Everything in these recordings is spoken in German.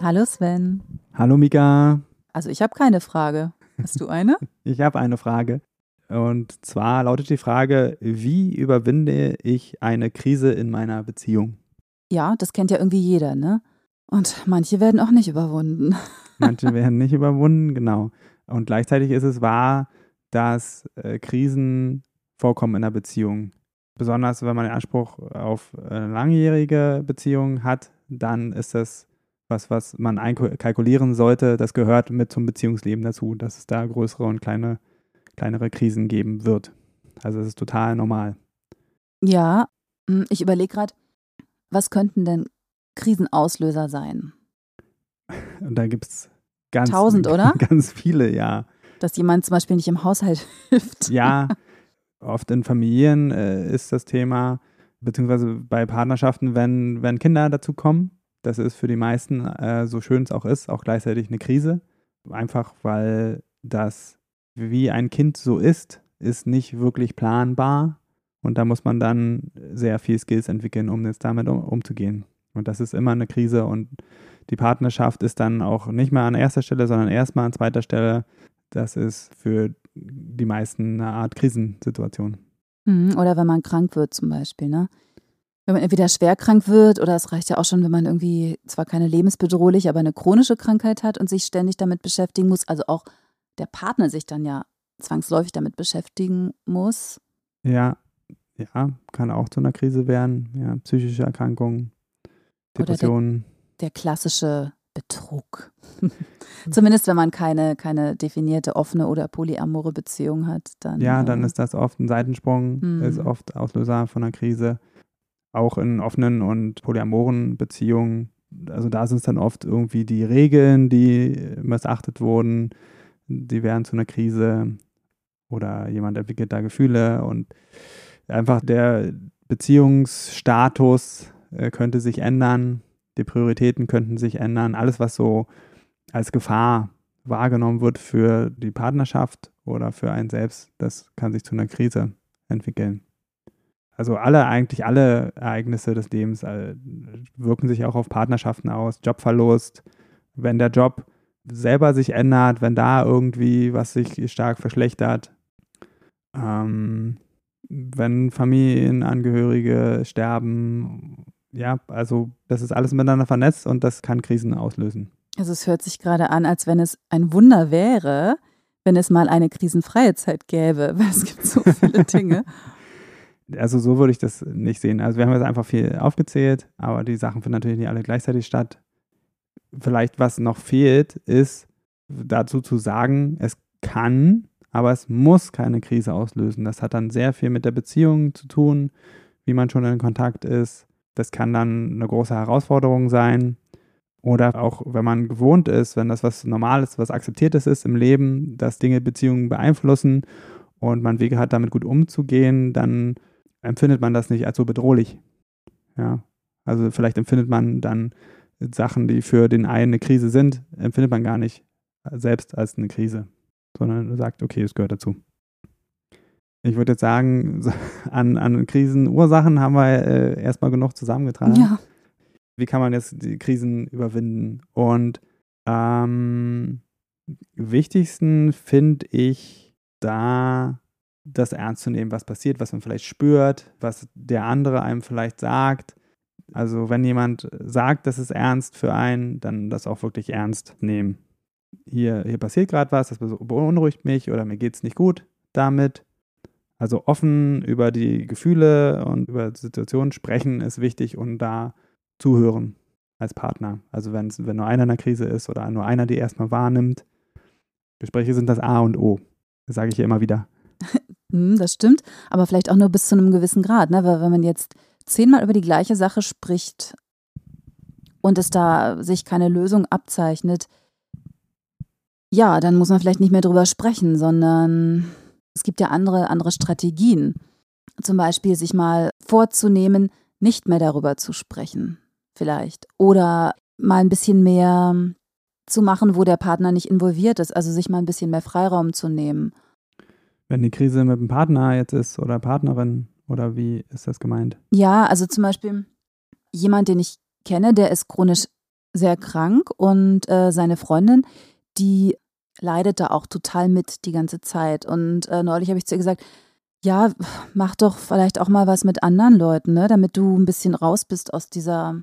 Hallo Sven. Hallo Mika. Also ich habe keine Frage. Hast du eine? ich habe eine Frage. Und zwar lautet die Frage, wie überwinde ich eine Krise in meiner Beziehung? Ja, das kennt ja irgendwie jeder, ne? Und manche werden auch nicht überwunden. Manche werden nicht überwunden, genau. Und gleichzeitig ist es wahr, dass äh, Krisen vorkommen in einer Beziehung. Besonders wenn man den Anspruch auf eine langjährige Beziehung hat, dann ist das was, was man einkalkulieren sollte, das gehört mit zum Beziehungsleben dazu, dass es da größere und kleine, kleinere Krisen geben wird. Also es ist total normal. Ja, hm, ich überlege gerade, was könnten denn Krisenauslöser sein? Und da gibt es ganz, Tausend, oder? ganz viele, ja. Dass jemand zum Beispiel nicht im Haushalt hilft. Ja, oft in Familien äh, ist das Thema, beziehungsweise bei Partnerschaften, wenn, wenn Kinder dazu kommen, das ist für die meisten, äh, so schön es auch ist, auch gleichzeitig eine Krise. Einfach weil das, wie ein Kind so ist, ist nicht wirklich planbar. Und da muss man dann sehr viel Skills entwickeln, um jetzt damit um, umzugehen. Und das ist immer eine Krise. Und die Partnerschaft ist dann auch nicht mehr an erster Stelle, sondern erstmal an zweiter Stelle. Das ist für die meisten eine Art Krisensituation. Mhm, oder wenn man krank wird zum Beispiel, ne? Wenn man entweder schwer krank wird oder es reicht ja auch schon, wenn man irgendwie zwar keine lebensbedrohliche, aber eine chronische Krankheit hat und sich ständig damit beschäftigen muss, also auch der Partner sich dann ja zwangsläufig damit beschäftigen muss. Ja, ja, kann auch zu einer Krise werden. Ja, psychische Erkrankungen, Depressionen. Der, der, klassische Betrug. Zumindest wenn man keine, keine definierte offene oder polyamore Beziehung hat. Dann, ja, dann äh, ist das oft ein Seitensprung, mhm. ist oft Auslöser von einer Krise auch in offenen und polyamoren Beziehungen, also da sind es dann oft irgendwie die Regeln, die missachtet wurden, die werden zu einer Krise oder jemand entwickelt da Gefühle und einfach der Beziehungsstatus äh, könnte sich ändern, die Prioritäten könnten sich ändern, alles was so als Gefahr wahrgenommen wird für die Partnerschaft oder für einen selbst, das kann sich zu einer Krise entwickeln also alle, eigentlich alle Ereignisse des Lebens äh, wirken sich auch auf Partnerschaften aus. Jobverlust, wenn der Job selber sich ändert, wenn da irgendwie was sich stark verschlechtert, ähm, wenn Familienangehörige sterben, ja, also das ist alles miteinander vernetzt und das kann Krisen auslösen. Also es hört sich gerade an, als wenn es ein Wunder wäre, wenn es mal eine krisenfreie Zeit gäbe, weil es gibt so viele Dinge also so würde ich das nicht sehen. Also wir haben jetzt einfach viel aufgezählt, aber die Sachen finden natürlich nicht alle gleichzeitig statt. Vielleicht was noch fehlt, ist dazu zu sagen, es kann, aber es muss keine Krise auslösen. Das hat dann sehr viel mit der Beziehung zu tun, wie man schon in Kontakt ist. Das kann dann eine große Herausforderung sein. Oder auch, wenn man gewohnt ist, wenn das was Normales, was Akzeptiertes ist im Leben, dass Dinge Beziehungen beeinflussen und man Wege hat, damit gut umzugehen, dann empfindet man das nicht als so bedrohlich. Ja, also vielleicht empfindet man dann Sachen, die für den einen eine Krise sind, empfindet man gar nicht selbst als eine Krise, sondern sagt, okay, es gehört dazu. Ich würde jetzt sagen, an, an Krisenursachen haben wir äh, erstmal genug zusammengetragen. Ja. Wie kann man jetzt die Krisen überwinden? Und am wichtigsten finde ich da das ernst zu nehmen, was passiert, was man vielleicht spürt, was der andere einem vielleicht sagt. Also wenn jemand sagt, das ist ernst für einen, dann das auch wirklich ernst nehmen. Hier, hier passiert gerade was, das beunruhigt mich oder mir geht es nicht gut damit. Also offen über die Gefühle und über Situationen sprechen ist wichtig und da zuhören als Partner. Also wenn nur einer in der Krise ist oder nur einer die erstmal wahrnimmt. Gespräche sind das A und O. Das sage ich hier immer wieder. Hm, das stimmt, aber vielleicht auch nur bis zu einem gewissen Grad, ne? Weil wenn man jetzt zehnmal über die gleiche Sache spricht und es da sich keine Lösung abzeichnet, ja, dann muss man vielleicht nicht mehr drüber sprechen, sondern es gibt ja andere, andere Strategien. Zum Beispiel sich mal vorzunehmen, nicht mehr darüber zu sprechen, vielleicht. Oder mal ein bisschen mehr zu machen, wo der Partner nicht involviert ist, also sich mal ein bisschen mehr Freiraum zu nehmen. Wenn die Krise mit dem Partner jetzt ist oder Partnerin, oder wie ist das gemeint? Ja, also zum Beispiel jemand, den ich kenne, der ist chronisch sehr krank und äh, seine Freundin, die leidet da auch total mit die ganze Zeit. Und äh, neulich habe ich zu ihr gesagt, ja, mach doch vielleicht auch mal was mit anderen Leuten, ne, damit du ein bisschen raus bist aus dieser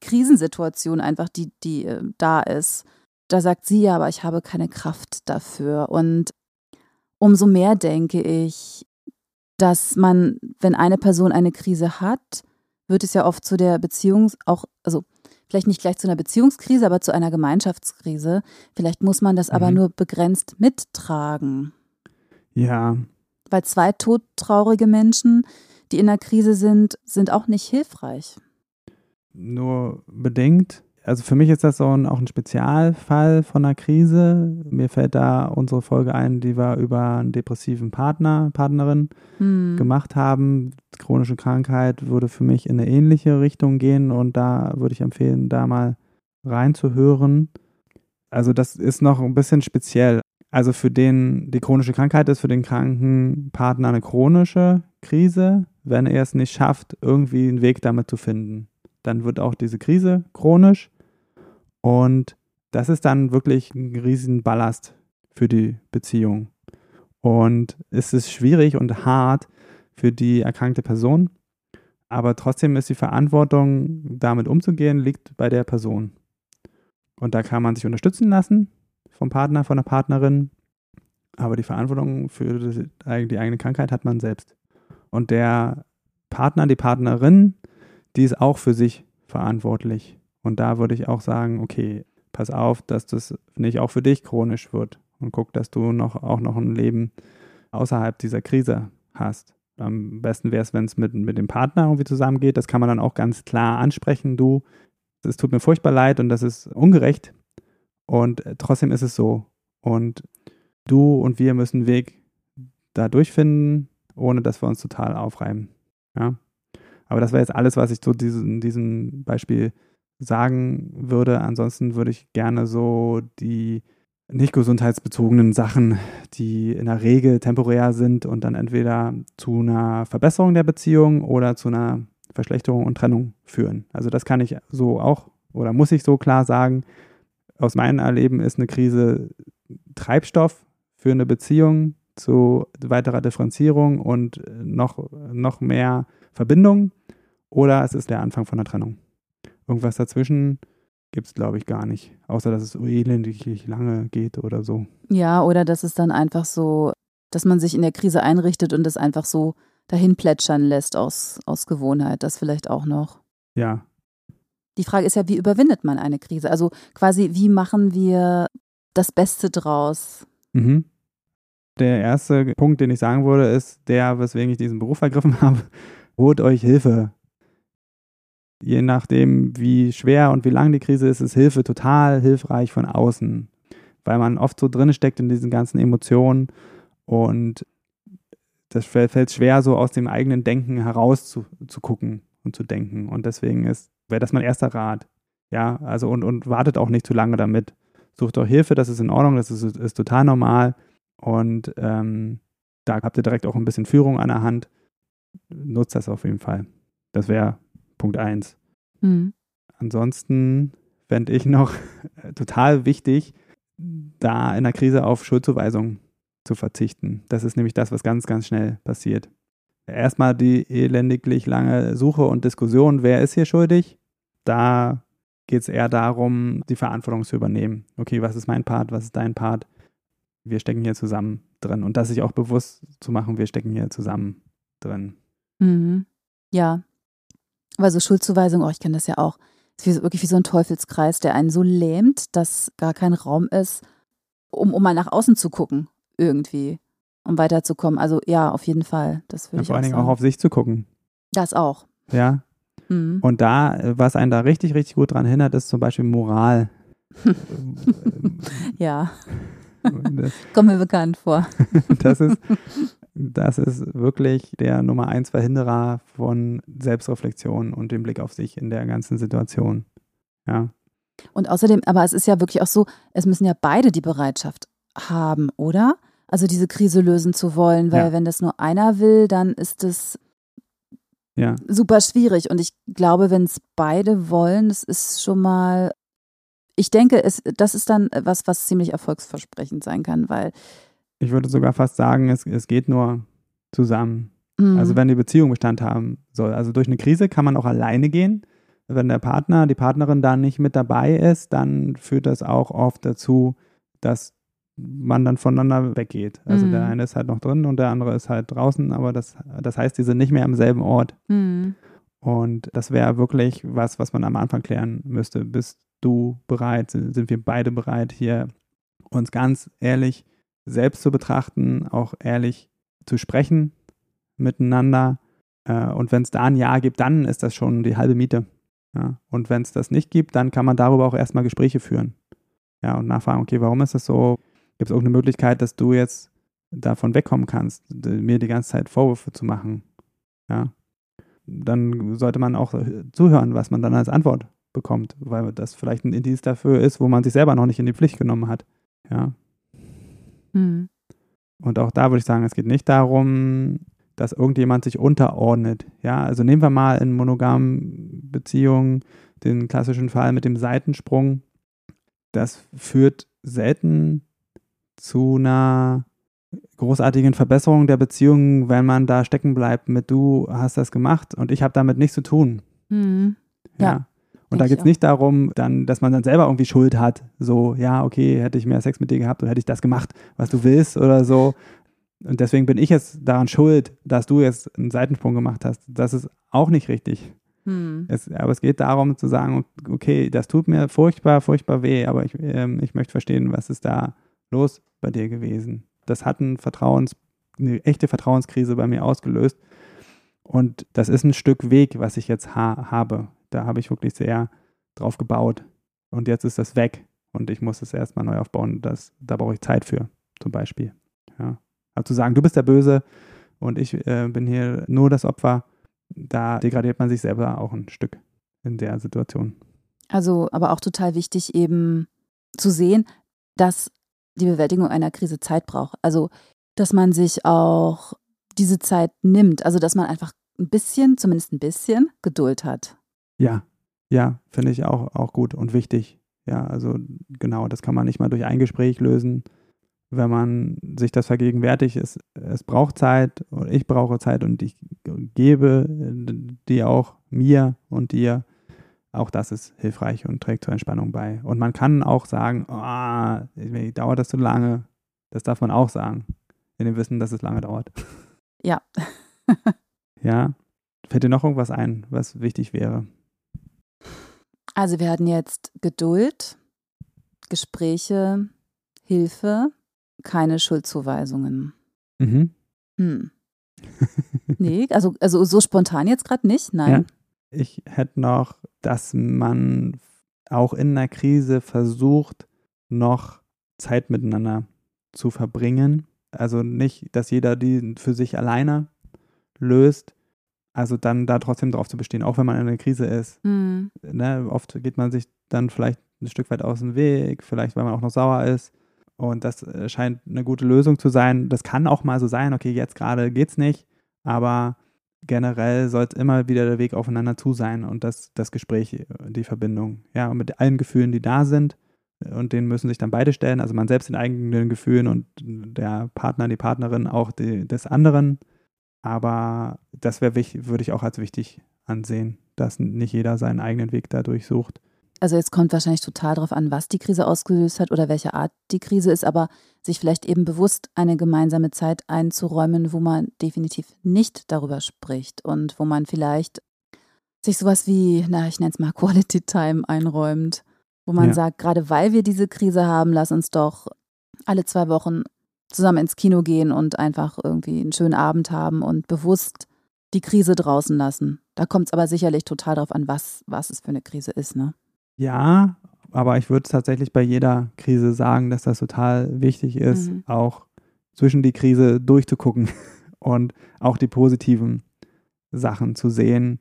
Krisensituation einfach, die, die äh, da ist. Da sagt sie ja, aber ich habe keine Kraft dafür. Und umso mehr denke ich, dass man, wenn eine Person eine Krise hat, wird es ja oft zu der Beziehung auch, also vielleicht nicht gleich zu einer Beziehungskrise, aber zu einer Gemeinschaftskrise. Vielleicht muss man das mhm. aber nur begrenzt mittragen. Ja. Weil zwei todtraurige Menschen, die in einer Krise sind, sind auch nicht hilfreich. Nur bedingt also für mich ist das so ein, auch ein Spezialfall von einer Krise. Mir fällt da unsere Folge ein, die wir über einen depressiven Partner, Partnerin hm. gemacht haben. Chronische Krankheit würde für mich in eine ähnliche Richtung gehen und da würde ich empfehlen, da mal reinzuhören. Also das ist noch ein bisschen speziell. Also für den, die chronische Krankheit ist für den kranken Partner eine chronische Krise, wenn er es nicht schafft, irgendwie einen Weg damit zu finden dann wird auch diese Krise chronisch und das ist dann wirklich ein riesen Ballast für die Beziehung. Und es ist schwierig und hart für die erkrankte Person, aber trotzdem ist die Verantwortung, damit umzugehen, liegt bei der Person. Und da kann man sich unterstützen lassen vom Partner, von der Partnerin, aber die Verantwortung für die eigene Krankheit hat man selbst. Und der Partner, die Partnerin die ist auch für sich verantwortlich. Und da würde ich auch sagen, okay, pass auf, dass das nicht auch für dich chronisch wird und guck, dass du noch, auch noch ein Leben außerhalb dieser Krise hast. Am besten wäre es, wenn es mit, mit dem Partner irgendwie zusammengeht. Das kann man dann auch ganz klar ansprechen. Du, es tut mir furchtbar leid und das ist ungerecht. Und trotzdem ist es so. Und du und wir müssen einen Weg da durchfinden, ohne dass wir uns total aufreiben. Ja. Aber das wäre jetzt alles, was ich zu diesem, diesem Beispiel sagen würde. Ansonsten würde ich gerne so die nicht gesundheitsbezogenen Sachen, die in der Regel temporär sind und dann entweder zu einer Verbesserung der Beziehung oder zu einer Verschlechterung und Trennung führen. Also das kann ich so auch oder muss ich so klar sagen. Aus meinem Erleben ist eine Krise Treibstoff für eine Beziehung zu weiterer Differenzierung und noch, noch mehr Verbindung oder es ist der Anfang von der Trennung. Irgendwas dazwischen gibt es, glaube ich, gar nicht. Außer, dass es elendig lange geht oder so. Ja, oder dass es dann einfach so, dass man sich in der Krise einrichtet und es einfach so dahin plätschern lässt aus, aus Gewohnheit. Das vielleicht auch noch. Ja. Die Frage ist ja, wie überwindet man eine Krise? Also quasi, wie machen wir das Beste draus? Mhm. Der erste Punkt, den ich sagen würde, ist der, weswegen ich diesen Beruf ergriffen habe. Holt euch Hilfe je nachdem, wie schwer und wie lang die Krise ist, ist Hilfe total hilfreich von außen, weil man oft so drin steckt in diesen ganzen Emotionen und das fällt schwer, so aus dem eigenen Denken heraus zu, zu gucken und zu denken. Und deswegen ist, wäre das mein erster Rat. Ja, also und, und wartet auch nicht zu lange damit. Sucht euch Hilfe, das ist in Ordnung, das ist, ist total normal. Und ähm, da habt ihr direkt auch ein bisschen Führung an der Hand. Nutzt das auf jeden Fall. Das wäre Punkt 1. Mhm. Ansonsten fände ich noch total wichtig, da in der Krise auf Schuldzuweisungen zu verzichten. Das ist nämlich das, was ganz, ganz schnell passiert. Erstmal die elendiglich lange Suche und Diskussion, wer ist hier schuldig? Da geht es eher darum, die Verantwortung zu übernehmen. Okay, was ist mein Part, was ist dein Part? Wir stecken hier zusammen drin. Und das sich auch bewusst zu machen, wir stecken hier zusammen drin. Mhm. Ja, weil so Schuldzuweisung, oh, ich kenne das ja auch, ist wirklich wie so ein Teufelskreis, der einen so lähmt, dass gar kein Raum ist, um, um mal nach außen zu gucken, irgendwie, um weiterzukommen. Also ja, auf jeden Fall. Das würde ja, ich vor allen Dingen auch auf sich zu gucken. Das auch. Ja, Mhm. Und da, äh, was einen da richtig, richtig gut dran hindert, ist zum Beispiel Moral. Ja, kommt mir bekannt vor. das ist, das ist wirklich der Nummer eins Verhinderer von Selbstreflexion und dem Blick auf sich in der ganzen Situation. Ja, Und außerdem, aber es ist ja wirklich auch so, es müssen ja beide die Bereitschaft haben, oder? Also diese Krise lösen zu wollen, weil Ja. wenn das nur einer will, dann ist es ja, super schwierig. Und ich glaube, wenn es beide wollen, das ist schon mal, ich denke, es, das ist dann was, was ziemlich erfolgsversprechend sein kann, weil ich würde sogar fast sagen, es, es geht nur zusammen. mh, Also wenn die Beziehung Bestand haben soll. Also durch eine Krise kann man auch alleine gehen. Wenn der Partner, die Partnerin da nicht mit dabei ist, dann führt das auch oft dazu, dass man dann voneinander weggeht. Also Mhm. der eine ist halt noch drin und der andere ist halt draußen, aber das, das heißt, die sind nicht mehr am selben Ort. mh, Und das wäre wirklich was, was man am Anfang klären müsste. Bist du bereit? Sind sind wir beide bereit, hier uns ganz ehrlich selbst zu betrachten, auch ehrlich zu sprechen miteinander? Äh, Und wenn es da ein Ja gibt, dann ist das schon die halbe Miete. Ja? Und wenn es das nicht gibt, dann kann man darüber auch erstmal Gespräche führen. Ja, und nachfragen, okay, warum ist das so? Gibt es irgendeine Möglichkeit, dass du jetzt davon wegkommen kannst, mir die ganze Zeit Vorwürfe zu machen? Ja, dann sollte man auch äh, zuhören, was man dann als Antwort bekommt, weil das vielleicht ein Indiz dafür ist, wo man sich selber noch nicht in die Pflicht genommen hat. Ja. Mh. Und auch da würde ich sagen, es geht nicht darum, dass irgendjemand sich unterordnet. Ja, also nehmen wir mal in monogamen Beziehungen den klassischen Fall mit dem Seitensprung. Das führt selten zu einer großartigen Verbesserung der Beziehung, wenn man da stecken bleibt mit du hast das gemacht und ich habe damit nichts zu tun. Mh. Ja. Ja, Und da geht es nicht darum, dann, dass man dann selber irgendwie Schuld hat. So, ja, okay, hätte ich mehr Sex mit dir gehabt oder hätte ich das gemacht, was du willst oder so. Und deswegen bin ich jetzt daran schuld, dass du jetzt einen Seitensprung gemacht hast. Das ist auch nicht richtig. Mh. Es, aber es geht darum zu sagen, okay, das tut mir furchtbar, furchtbar weh, aber ich, ähm, ich möchte verstehen, was ist da los bei dir gewesen. Das hat ein Vertrauens, eine echte Vertrauenskrise bei mir ausgelöst. Und das ist ein Stück Weg, was ich jetzt ha habe. Da habe ich wirklich sehr drauf gebaut. Und jetzt ist das weg. Und ich muss es erstmal neu aufbauen. Das, da brauche ich Zeit für, zum Beispiel. Ja. Aber zu sagen, du bist der Böse und ich äh, bin hier nur das Opfer, da degradiert man sich selber auch ein Stück in der Situation. Also, aber auch total wichtig, eben zu sehen, dass die Bewältigung einer Krise Zeit braucht. Also, dass man sich auch diese Zeit nimmt. Also, dass man einfach ein bisschen, zumindest ein bisschen, Geduld hat. Ja, ja, finde ich auch, auch gut und wichtig. Ja, also genau, das kann man nicht mal durch ein Gespräch lösen. Wenn man sich das vergegenwärtigt, es, es braucht Zeit und ich brauche Zeit und ich gebe die auch mir und dir. Auch das ist hilfreich und trägt zur Entspannung bei. Und man kann auch sagen, ah, mir dauert das zu lange. Das darf man auch sagen, in dem Wissen, dass es lange dauert. Ja. Ja. Fällt dir noch irgendwas ein, was wichtig wäre? Also, wir hatten jetzt Geduld, Gespräche, Hilfe, keine Schuldzuweisungen. Mhm. Hm. Nee, also, also so spontan jetzt gerade nicht, nein. Ich hätte noch, dass man auch in einer Krise versucht, noch Zeit miteinander zu verbringen. Also nicht, dass jeder die für sich alleine löst. Also dann da trotzdem drauf zu bestehen, auch wenn man in einer Krise ist. Hm. Ne? Oft geht man sich dann vielleicht ein Stück weit aus dem Weg, vielleicht weil man auch noch sauer ist. Und das äh, scheint eine gute Lösung zu sein. Das kann auch mal so sein, okay, jetzt gerade geht's nicht, aber generell sollte immer wieder der Weg aufeinander zu sein und das, das Gespräch, äh, die Verbindung. Ja, und mit allen Gefühlen, die da sind, und denen müssen sich dann beide stellen, also man selbst den eigenen Gefühlen und der Partner, die Partnerin auch die, des anderen. Aber das wäre würde ich auch als wichtig ansehen, dass nicht jeder seinen eigenen Weg dadurch sucht. Also jetzt kommt wahrscheinlich total darauf an, was die Krise ausgelöst hat oder welche Art die Krise ist, aber sich vielleicht eben bewusst eine gemeinsame Zeit einzuräumen, wo man definitiv nicht darüber spricht und wo man vielleicht sich sowas wie, na, ich nenne es mal Quality Time einräumt, wo man Ja. sagt, gerade weil wir diese Krise haben, lass uns doch alle zwei Wochen zusammen ins Kino gehen und einfach irgendwie einen schönen Abend haben und bewusst die Krise draußen lassen. Da kommt es aber sicherlich total darauf an, was, was es für eine Krise ist, ne? Ja, aber ich würde tatsächlich bei jeder Krise sagen, dass das total wichtig ist, mhm. auch zwischen die Krise durchzugucken und auch die positiven Sachen zu sehen.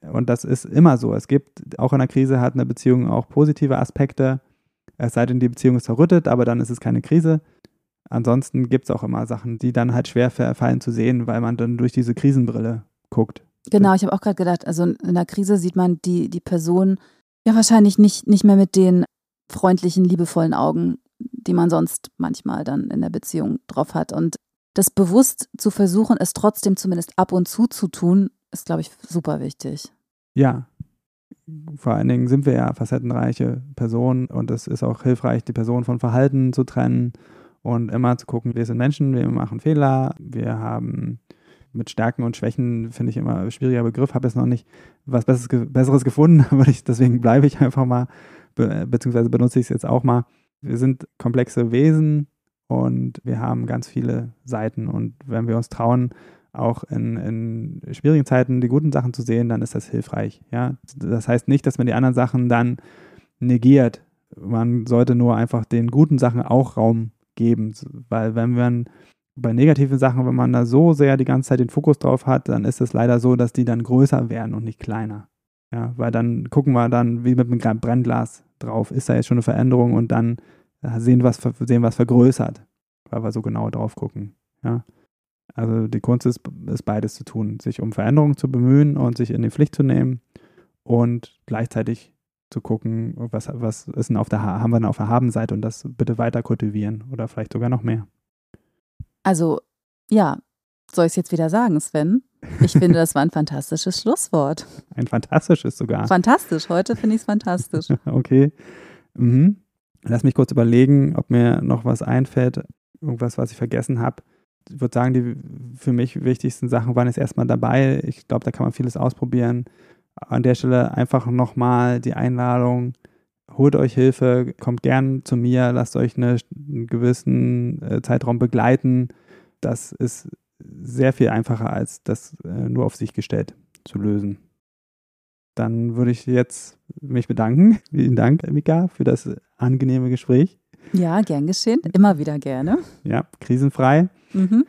Und das ist immer so. Es gibt, auch in der Krise hat eine Beziehung auch positive Aspekte. Es sei denn, die Beziehung ist verrüttet, aber dann ist es keine Krise. Ansonsten gibt es auch immer Sachen, die dann halt schwer fallen zu sehen, weil man dann durch diese Krisenbrille guckt. Genau, ich habe auch gerade gedacht, also in der Krise sieht man die, die Person ja wahrscheinlich nicht, nicht mehr mit den freundlichen, liebevollen Augen, die man sonst manchmal dann in der Beziehung drauf hat. Und das bewusst zu versuchen, es trotzdem zumindest ab und zu zu tun, ist, glaube ich, super wichtig. Ja. Vor allen Dingen sind wir ja facettenreiche Personen und es ist auch hilfreich, die Person von Verhalten zu trennen und immer zu gucken, wir sind Menschen, wir machen Fehler, wir haben mit Stärken und Schwächen, finde ich immer ein schwieriger Begriff, habe jetzt noch nicht was Besseres, gefunden, aber ich, deswegen bleibe ich einfach mal, be, beziehungsweise benutze ich es jetzt auch mal. Wir sind komplexe Wesen und wir haben ganz viele Seiten und wenn wir uns trauen, auch in, in schwierigen Zeiten die guten Sachen zu sehen, dann ist das hilfreich. Ja? Das heißt nicht, dass man die anderen Sachen dann negiert. Man sollte nur einfach den guten Sachen auch Raum geben. Weil wenn man bei negativen Sachen, wenn man da so sehr die ganze Zeit den Fokus drauf hat, dann ist es leider so, dass die dann größer werden und nicht kleiner. Ja, weil dann gucken wir dann wie mit einem Brennglas drauf, ist da jetzt schon eine Veränderung und dann sehen wir sehen vergrößert, weil wir so genau drauf gucken. Ja. Also die Kunst ist, ist beides zu tun, sich um Veränderungen zu bemühen und sich in die Pflicht zu nehmen und gleichzeitig zu gucken, was, was ist denn auf der, haben wir denn auf der Habenseite und das bitte weiter kultivieren oder vielleicht sogar noch mehr. Also, ja, soll ich es jetzt wieder sagen, Sven? Ich finde, das war ein fantastisches Schlusswort. Ein fantastisches sogar. Fantastisch, heute finde ich es fantastisch. okay. Mhm. Lass mich kurz überlegen, ob mir noch was einfällt, irgendwas, was ich vergessen habe. Ich würde sagen, die für mich wichtigsten Sachen waren jetzt erstmal dabei. Ich glaube, da kann man vieles ausprobieren an der Stelle einfach nochmal die Einladung, holt euch Hilfe, kommt gern zu mir, lasst euch eine, einen gewissen äh, Zeitraum begleiten. Das ist sehr viel einfacher, als das äh, nur auf sich gestellt zu lösen. Dann würde ich jetzt mich bedanken. Vielen Dank, Mika, für das angenehme Gespräch. Ja, gern geschehen. Immer wieder gerne. Ja, krisenfrei. Mhm.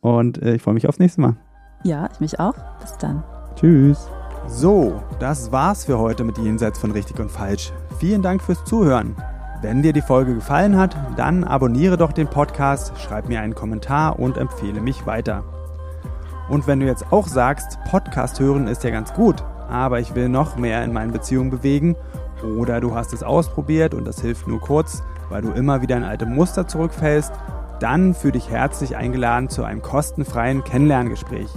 Und äh, ich freue mich aufs nächste Mal. Ja, ich mich auch. Bis dann. Tschüss. So, das war's für heute mit Jenseits von richtig und falsch. Vielen Dank fürs Zuhören. Wenn dir die Folge gefallen hat, dann abonniere doch den Podcast, schreib mir einen Kommentar und empfehle mich weiter. Und wenn du jetzt auch sagst, Podcast hören ist ja ganz gut, aber ich will noch mehr in meinen Beziehungen bewegen oder du hast es ausprobiert und das hilft nur kurz, weil du immer wieder in alte Muster zurückfällst, dann fühle dich herzlich eingeladen zu einem kostenfreien Kennenlerngespräch.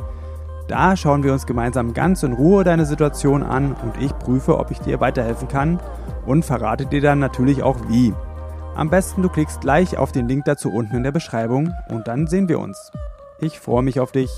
Da schauen wir uns gemeinsam ganz in Ruhe deine Situation an und ich prüfe, ob ich dir weiterhelfen kann und verrate dir dann natürlich auch wie. Am besten du klickst gleich auf den Link dazu unten in der Beschreibung und dann sehen wir uns. Ich freue mich auf dich.